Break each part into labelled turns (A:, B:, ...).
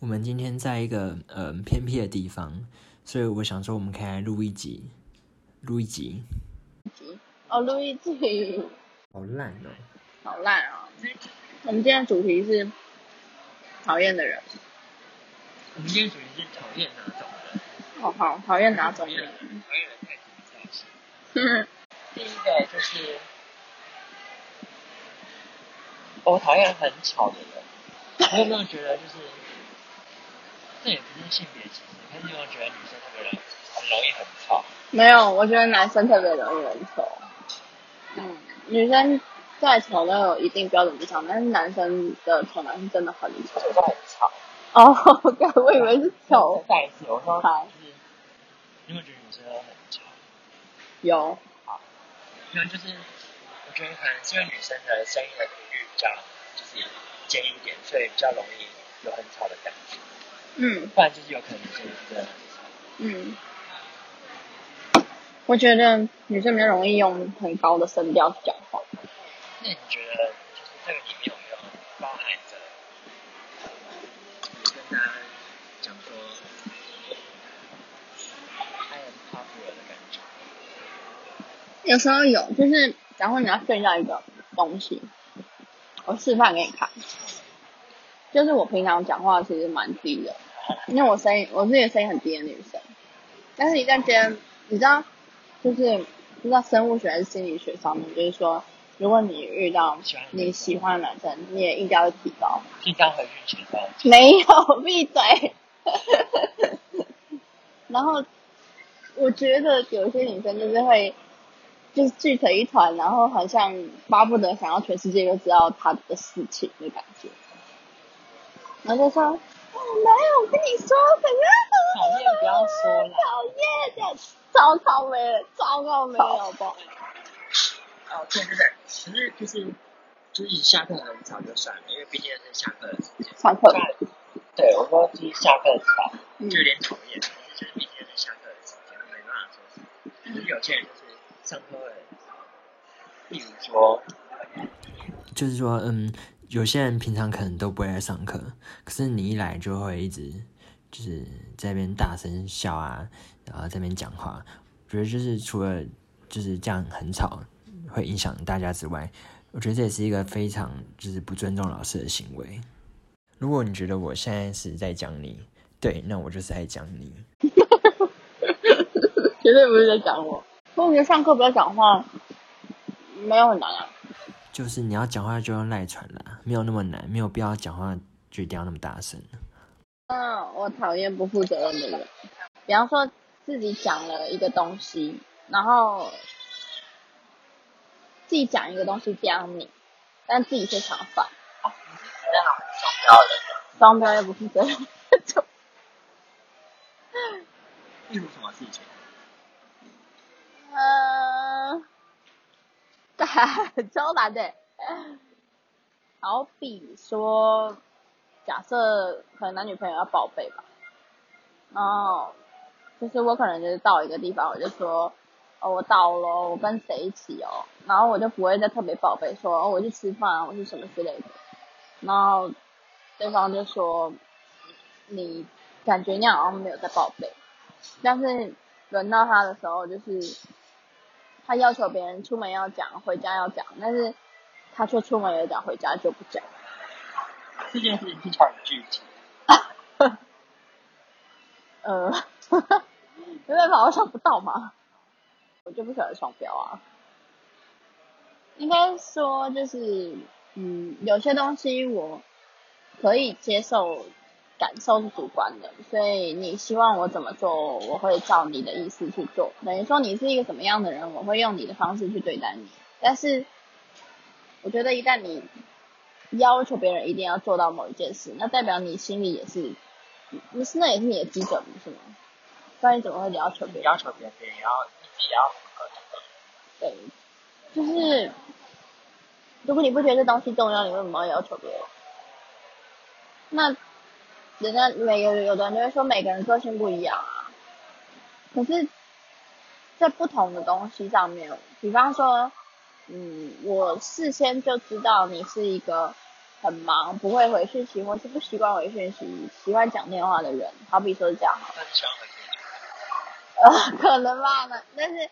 A: 我们今天在一个呃偏僻的地方，所以我想说我们可以来录一集，录一集。
B: 哦，录一集，
A: 好烂哦！
B: 好烂哦！我们今天的主题是讨厌的人。
A: 我们今天主题是讨厌哪种人？
B: 哦，好，讨厌哪种人？
A: 讨厌人太多造型。第一个就是，我讨厌很吵的人。你有没有觉得就是，这也不是性别歧视，但是你有没有觉得女生特别容很容易很吵？
B: 没有，我觉得男生特别容易很丑。嗯，女生再丑都有一定标准之上，但是男生的丑男是真的很丑。
A: 有时候很吵。
B: 哦，我以为是丑。
A: 再一次，我说
B: 好
A: 就是，你有没有觉得女生都很吵？
B: 有，
A: 因为就是，我觉得可能是因为女生的声音的频率比较就是尖一点，所以比较容易有很吵的感觉。
B: 嗯
A: 不然就是有可能女生真的很吵。
B: 嗯。我觉得女生比较容易用很高的声调去讲话。
A: 那你觉得就是这个里面有没有包含着跟大家讲说 I am popular 的感觉？
B: 有时候有，就是假如你要炫耀一个东西，我示范给你看。就是我平常讲话其实蛮低的，因为我声音我是一个声音很低的女生，但是一旦今天你知道，就是不知道生物学还是心理学上面，就是说，如果你遇到你喜欢的男生，你也应该会提高。
A: 提高回去前高，
B: 没有，闭嘴。然后我觉得有些女生就是会，就是聚成一团，然后好像巴不得想要全世界都知道她的事情的感觉。然后就说，哦，没有，我跟你说，怎样
A: 讨厌不要说了
B: 讨厌的，糟糕没了，糟糕没有，好不好？
A: 哦，对对对，可是就是就是下课很早就算了，因为毕竟是下课的时间。
B: 上课
A: 对，我说就是下课早，
B: 嗯
A: 就有点讨厌，但是就是毕竟是下课的时间，没办法说什么。就是有些人就是上课会，例如说，就是说，嗯，有些人平常可能都不会来上课，可是你一来就会一直就是在那边大声笑啊，然后在那边讲话。我觉得就是除了就是这样很吵，会影响大家之外，我觉得这也是一个非常就是不尊重老师的行为。如果你觉得我现在是在讲你，对，那我就是在讲你。
B: 绝对不是在讲我。我觉得上课不要讲话，没有很难啊。
A: 就是你要讲话就用赖传啦，没有那么难，没有必要讲话就一定要那么大声。
B: 嗯，我讨厌不负责任的人。比方说自己讲了一个东西，然后自己讲一个东西刁你，但自己非常烦，
A: 那种双标的，
B: 双标又不负责任。
A: 例如什么事情？
B: 嗯，超难的。好比说，假设可能男女朋友要报备吧，然后就是我可能就是到一个地方，我就说，哦，我到了，我跟谁一起哦，然后我就不会再特别报备说，哦，我去吃饭，我是什么之类的，然后对方就说，你感觉你好像没有在报备，但是轮到他的时候，就是他要求别人出门要讲，回家要讲，但是他却出门有讲，回家就不讲。
A: 这件事情听起来很具体。
B: 呃，没办法，我想不到嘛，我就不喜欢双标啊。应该说就是，嗯，有些东西我可以接受，感受是主观的，所以你希望我怎么做，我会照你的意思去做。等于说你是一个什么样的人，我会用你的方式去对待你。但是，我觉得一旦你要求别人一定要做到某一件事，那代表你心里也是，不是那也是你的基准，不是吗？不然你怎么会要求别人？
A: 要求别人，别要自己也要符合。
B: 对，就是如果你不觉得这东西重要，你为什么要要求别人？那人家每个有的人就会说每个人个性不一样啊，可是，在不同的东西上面，比方说，嗯，我事先就知道你是一个很忙不会回讯息，或是不习惯回讯息，喜欢讲电话的人，好比说是这样。
A: 那你喜欢回
B: 呃，可能吧，那但是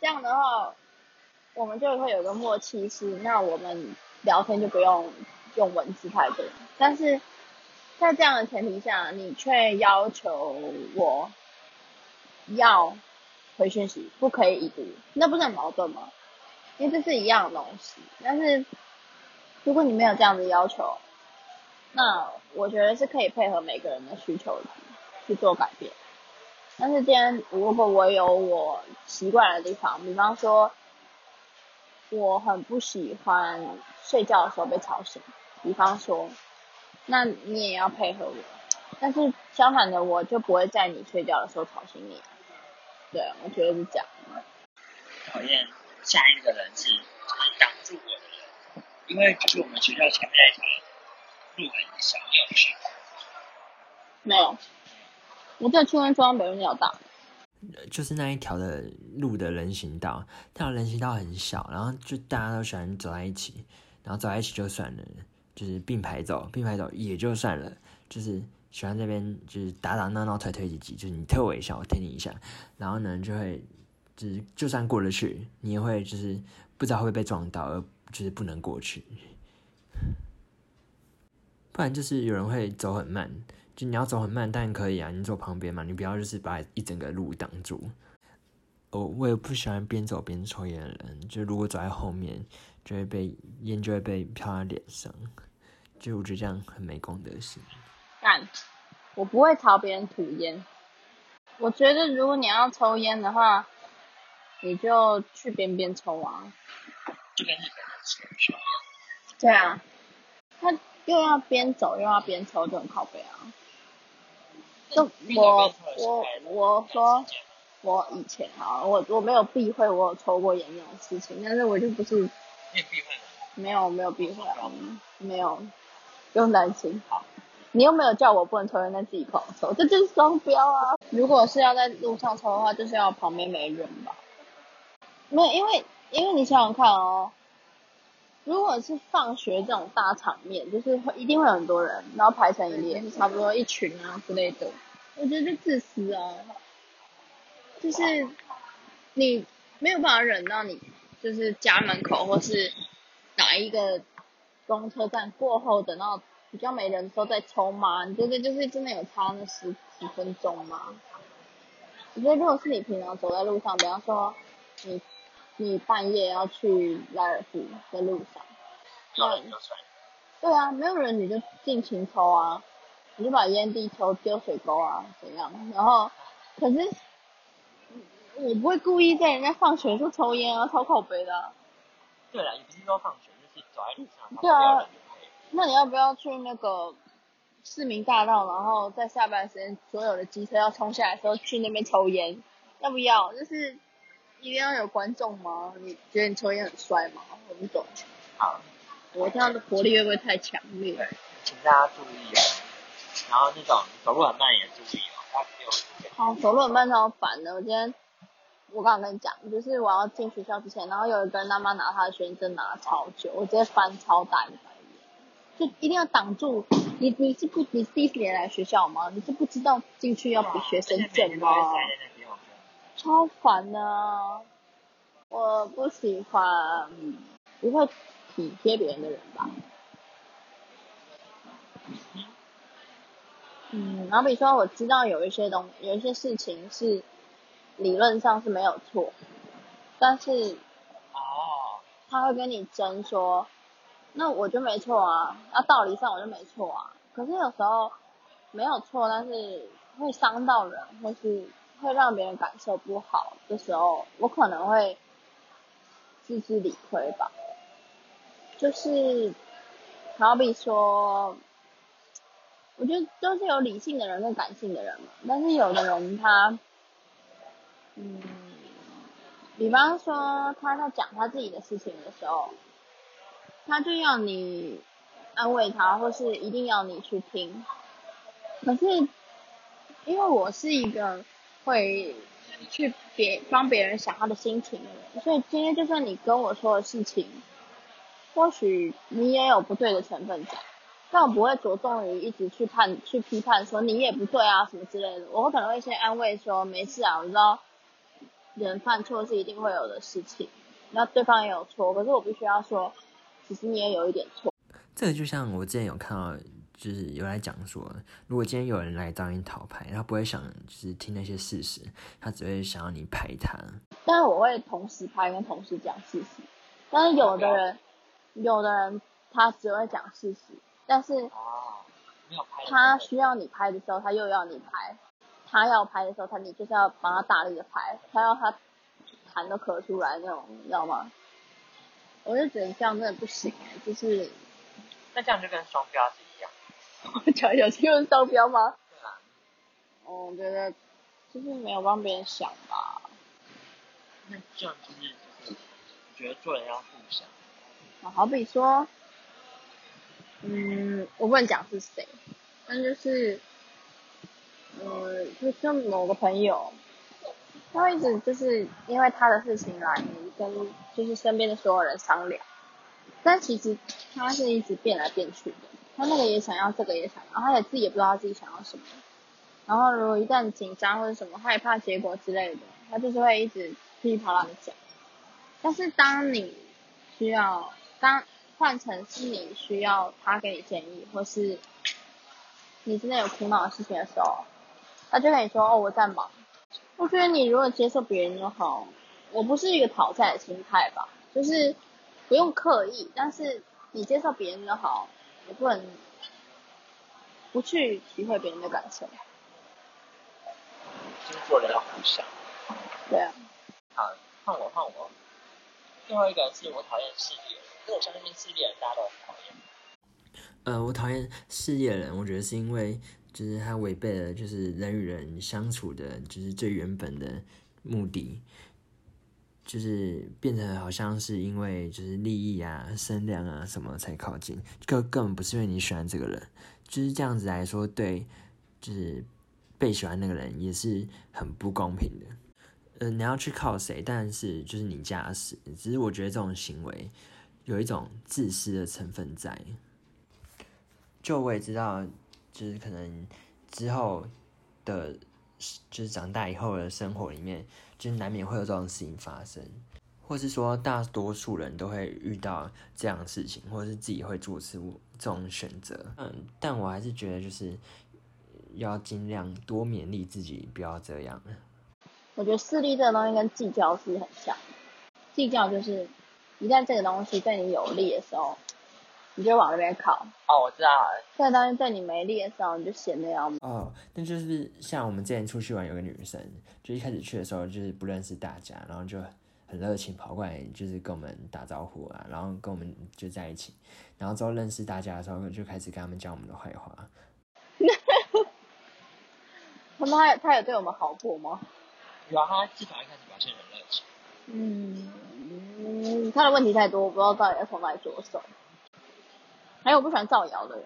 B: 这样的话，我们就会有个默契是，那我们聊天就不用用文字太多。但是在这样的前提下，你却要求我要回讯息，不可以已读，那不是很矛盾吗？因为这是一样的东西。但是如果你没有这样的要求，那我觉得是可以配合每个人的需求去做改变。但是今天如果我有我习惯的地方，比方说我很不喜欢睡觉的时候被吵醒，比方说，那你也要配合我。但是相反的，我就不会在你睡觉的时候吵醒你。对，我觉得是这样。
A: 讨厌下一个人是挡住我的人，因为就是我们学校前面那条路很小，你有去
B: 没有。我在去跟中央北路那条大，
A: 就是那一条的路的人行道，那条人行道很小，然后就大家都喜欢走在一起，然后走在一起就算了，就是并排走，并排走也就算了，就是喜欢这边就是打打闹闹推推挤挤，就是你推我一下，我推你一下，然后呢就会就是就算过得去，你也会就是不知道会被撞到，而就是不能过去，不然就是有人会走很慢。就你要走很慢，但可以啊，你走旁边嘛，你不要就是把一整个路挡住。我我也不喜欢边走边抽烟的人，就如果走在后面，就会被烟就会被飘在脸上，就我觉得这样很没公德心。
B: 干，我不会朝别人吐烟。我觉得如果你要抽烟的话，你就去边边抽啊。
A: 就跟日本人抽
B: 对啊，他又要边走又要边抽，就很靠背啊。就我我我说我以前啊，我我没有避讳我有抽过烟这种事情，但是我就不是没有没有避讳啊，没有不用担心。好，你又没有叫我不能抽烟，但自己狂抽，这就是双标啊！如果是要在路上抽的话，就是要旁边没人吧？没有，因为因为你想想看哦，如果是放学这种大场面，就是会一定会有很多人，然后排成一列，差不多一群啊之类的。我觉得就自私啊，就是你没有办法忍到你就是家门口或是哪一个公车站过后，等到比较没人的时候再抽吗？你觉得就是真的有差那十几分钟吗？我觉得如果是你平常走在路上，比方说你你半夜要去莱尔富的路上，
A: 那
B: 对啊，没有人你就尽情抽啊。你就把烟蒂抽丢水沟啊，怎样？然后，可是，我不会故意在人家放学的时候抽烟啊，超口碑的。
A: 对了，也不是说放学，就是走在路上。对啊，
B: 那你要不要去那个市民大道，然后在下班时间，所有的机车要冲下来的时候去那边抽烟？要不要？就是一定要有观众吗？你觉得你抽烟很帅吗？我不懂。
A: 好，
B: 我这样的活力会不会太强烈？
A: 请大家注意哦。然后那种走路很慢也注意哦，
B: 好，走路很慢超烦的。我今天我刚刚跟你讲，就是我要进学校之前，然后有一个人他妈拿他的学生证拿超久，我直接翻超大一白眼，就一定要挡住你。你是不你第一次来学校吗？你是不知道进去要比学生证吗？超烦的，我不喜欢不会体贴别人的人吧。嗯，然后比如说我知道有一些东，有一些事情是理论上是没有错，但是
A: 哦，
B: 他会跟你争说，那我就没错啊，那道理上我就没错啊。可是有时候没有错，但是会伤到人，或是会让别人感受不好的时候，我可能会自知理亏吧。就是好比说。我觉得都是有理性的人跟感性的人嘛，但是有的人他，嗯，比方说他在讲他自己的事情的时候，他就要你安慰他，或是一定要你去听。可是因为我是一个会去别帮别人想他的心情，所以今天就算你跟我说的事情，或许你也有不对的成分在。但我不会着重于一直去判去批判说你也不对啊什么之类的，我可能会先安慰说没事啊，我知道人犯错是一定会有的事情，那对方也有错，可是我必须要说，其实你也有一点错。
A: 这个就像我之前有看到，就是有来讲说，如果今天有人来找你讨牌，他不会想就是听那些事实，他只会想要你拍他。
B: 但是我会同时拍跟同时讲事实，但是有的人，有的人他只会讲事实。但是，他需要你拍的时候，他又要你拍；他要拍的时候，他你就是要帮他大力的拍，他要他痰都咳出来那种，你知道吗？我就觉得这样真的不行哎，就是。
C: 那这样就跟双标是一样。
B: 讲有新闻双标吗？
C: 对啊。
B: 我觉得就是没有帮别人想吧。
C: 那这样就是，我觉得做人要互相。
B: 啊好比说。嗯，我不能讲是谁，但就是，呃，就像某个朋友，他一直就是因为他的事情来跟就是身边的所有人商量，但其实他是一直变来变去的，他那个也想要，这个也想要，他也自己也不知道自己想要什么，然后如果一旦紧张或者什么害怕结果之类的，他就是会一直噼里啪啦的讲，但是当你需要当。换成是你需要他给你建议，或是你真的有苦恼的事情的时候，他就跟你说：“哦，我在忙。”我觉得你如果接受别人就好，我不是一个讨债的心态吧，就是不用刻意，但是你接受别人就好，也不能不去体会别人的感受。
C: 就是做人要互相。
B: 对啊。
C: 好，换我，换我。最后一个是我讨厌事业。我相信事业人大家都很讨厌。
A: 呃，我讨厌事业人，我觉得是因为就是他违背了就是人与人相处的，就是最原本的目的，就是变成好像是因为就是利益啊、声量啊什么才靠近，根根本不是因为你喜欢这个人，就是这样子来说，对，就是被喜欢那个人也是很不公平的。呃，你要去靠谁？但是就是你驾驶，只是我觉得这种行为。有一种自私的成分在，就我也知道，就是可能之后的，就是长大以后的生活里面，就是难免会有这种事情发生，或是说大多数人都会遇到这样的事情，或是自己会做出这种选择。嗯，但我还是觉得就是要尽量多勉励自己，不要这样。
B: 我觉得势力这个东西跟计较是很像，计较就是。一旦这个东西对你有利的时候，你就往那边靠。
C: 哦，我知道。
B: 现在当然在你没力的时候，你就闲的要命。
A: 哦，那就是像我们之前出去玩，有个女生，就一开始去的时候就是不认识大家，然后就很热情跑过来，就是跟我们打招呼啊，然后跟我们就在一起，然后之后认识大家的时候，就开始跟他们讲我们的坏话。
B: 他们还他有对我们好过吗？
C: 有啊，他至少一开始表现很热情。
B: 嗯。嗯，他的问题太多，我不知道到底要从哪里着手。还有我不喜欢造谣的人。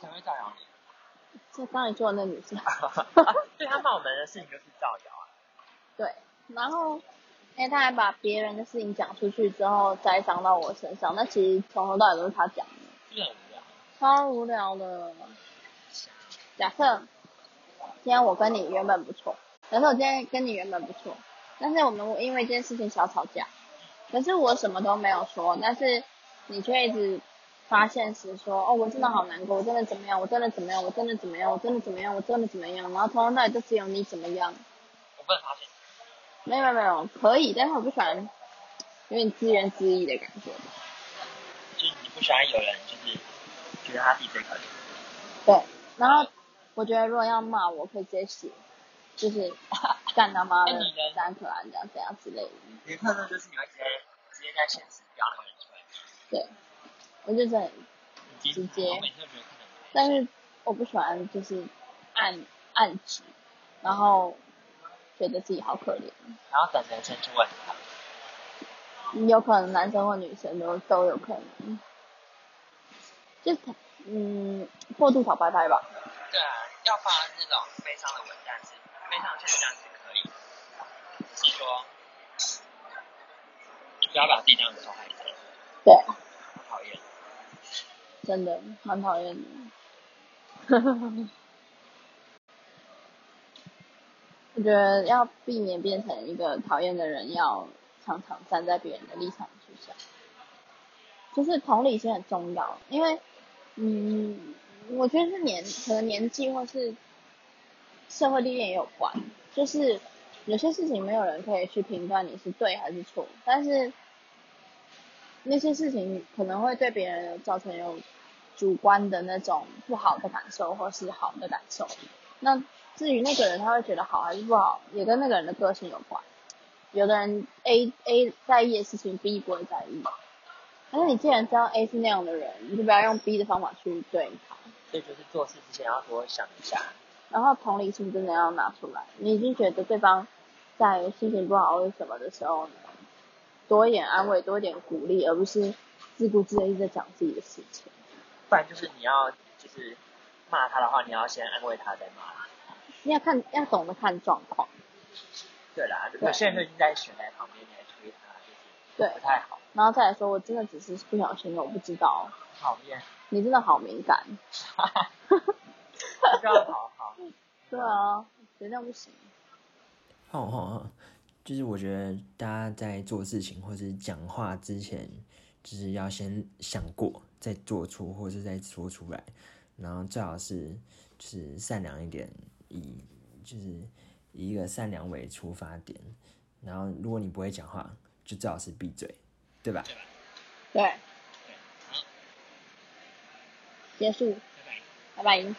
C: 谁会造谣？
B: 就刚才说的那女生。
C: 对他骂我们的事情就是造谣啊。
B: 对，然后，哎，他还把别人的事情讲出去之后栽赃到我身上，那其实从头到尾都是他讲的。超无聊的。假设今天我跟你原本不错，假设我今天跟你原本不错。但是我们因为这件事情小吵架，可是我什么都没有说，但是你却一直发现时说，哦，我真的好难过，我真的怎么样，我真的怎么样，我真的怎么样，我真的怎么样，我真的怎么样，然后从头到尾就只有你怎么样。
C: 我不能发现。
B: 没有没有没有，可以，但是我不喜欢有点自怨自艾的感觉。
C: 就是你不喜欢有人就是觉得他自己最可怜。
B: 对，然后我觉得如果要骂我，可以直接写。就是 干他妈的三可爱这样这样之类的。
C: 你的特征就是你会直接直接在现实标那个人出来。
B: 对，我就是很直接。但是我不喜欢就是暗暗指，然后觉得自己好可怜。
C: 然后等男生去问他。
B: 有可能男生或女生都都有可能。就嗯，过度讨拍拍吧。
C: 对啊，要发那种悲伤的文章是。非常现象是可以，只是说不要把自己当成受害者。
B: 对。真的蛮讨厌的。我觉得要避免变成一个讨厌的人，要常常站在别人的立场去想，就是同理心很重要。因为，嗯，我觉得是年可能年纪或是社会历练也有关，就是有些事情没有人可以去评断你是对还是错，但是那些事情可能会对别人造成有主观的那种不好的感受，或是好的感受，那。至于那个人他会觉得好还是不好，也跟那个人的个性有关。有的人 A A 在意的事情 B 不会在意，但是你既然知道 A 是那样的人，你就不要用 B 的方法去对他。
C: 所以就是做事之前要多想一下。
B: 然后同理心真的要拿出来，你已经觉得对方在心情不好或者什么的时候呢，多一点安慰，多一点鼓励，而不是自顾自的一直在讲自己的事情。
C: 不然就是你要就是骂他的话，你要先安慰他再骂他。
B: 你要看，要懂得看状况。
C: 对啦，有些人就已经在悬在旁边，你还推他，就是不太好。
B: 然后再来说，我真的只是不小心的，我不知道。
C: 讨厌。
B: 你真的好敏感。
C: 哈哈哈哈哈。好好。
B: 对啊，这样不行。
A: 好好好，就是我觉得大家在做事情或是讲话之前，就是要先想过再做出，或者是再说出来，然后最好是就是善良一点。以就是以一个善良为出发点，然后如果你不会讲话，就最好是闭嘴，对吧？
B: 对好。结束。拜拜。拜拜。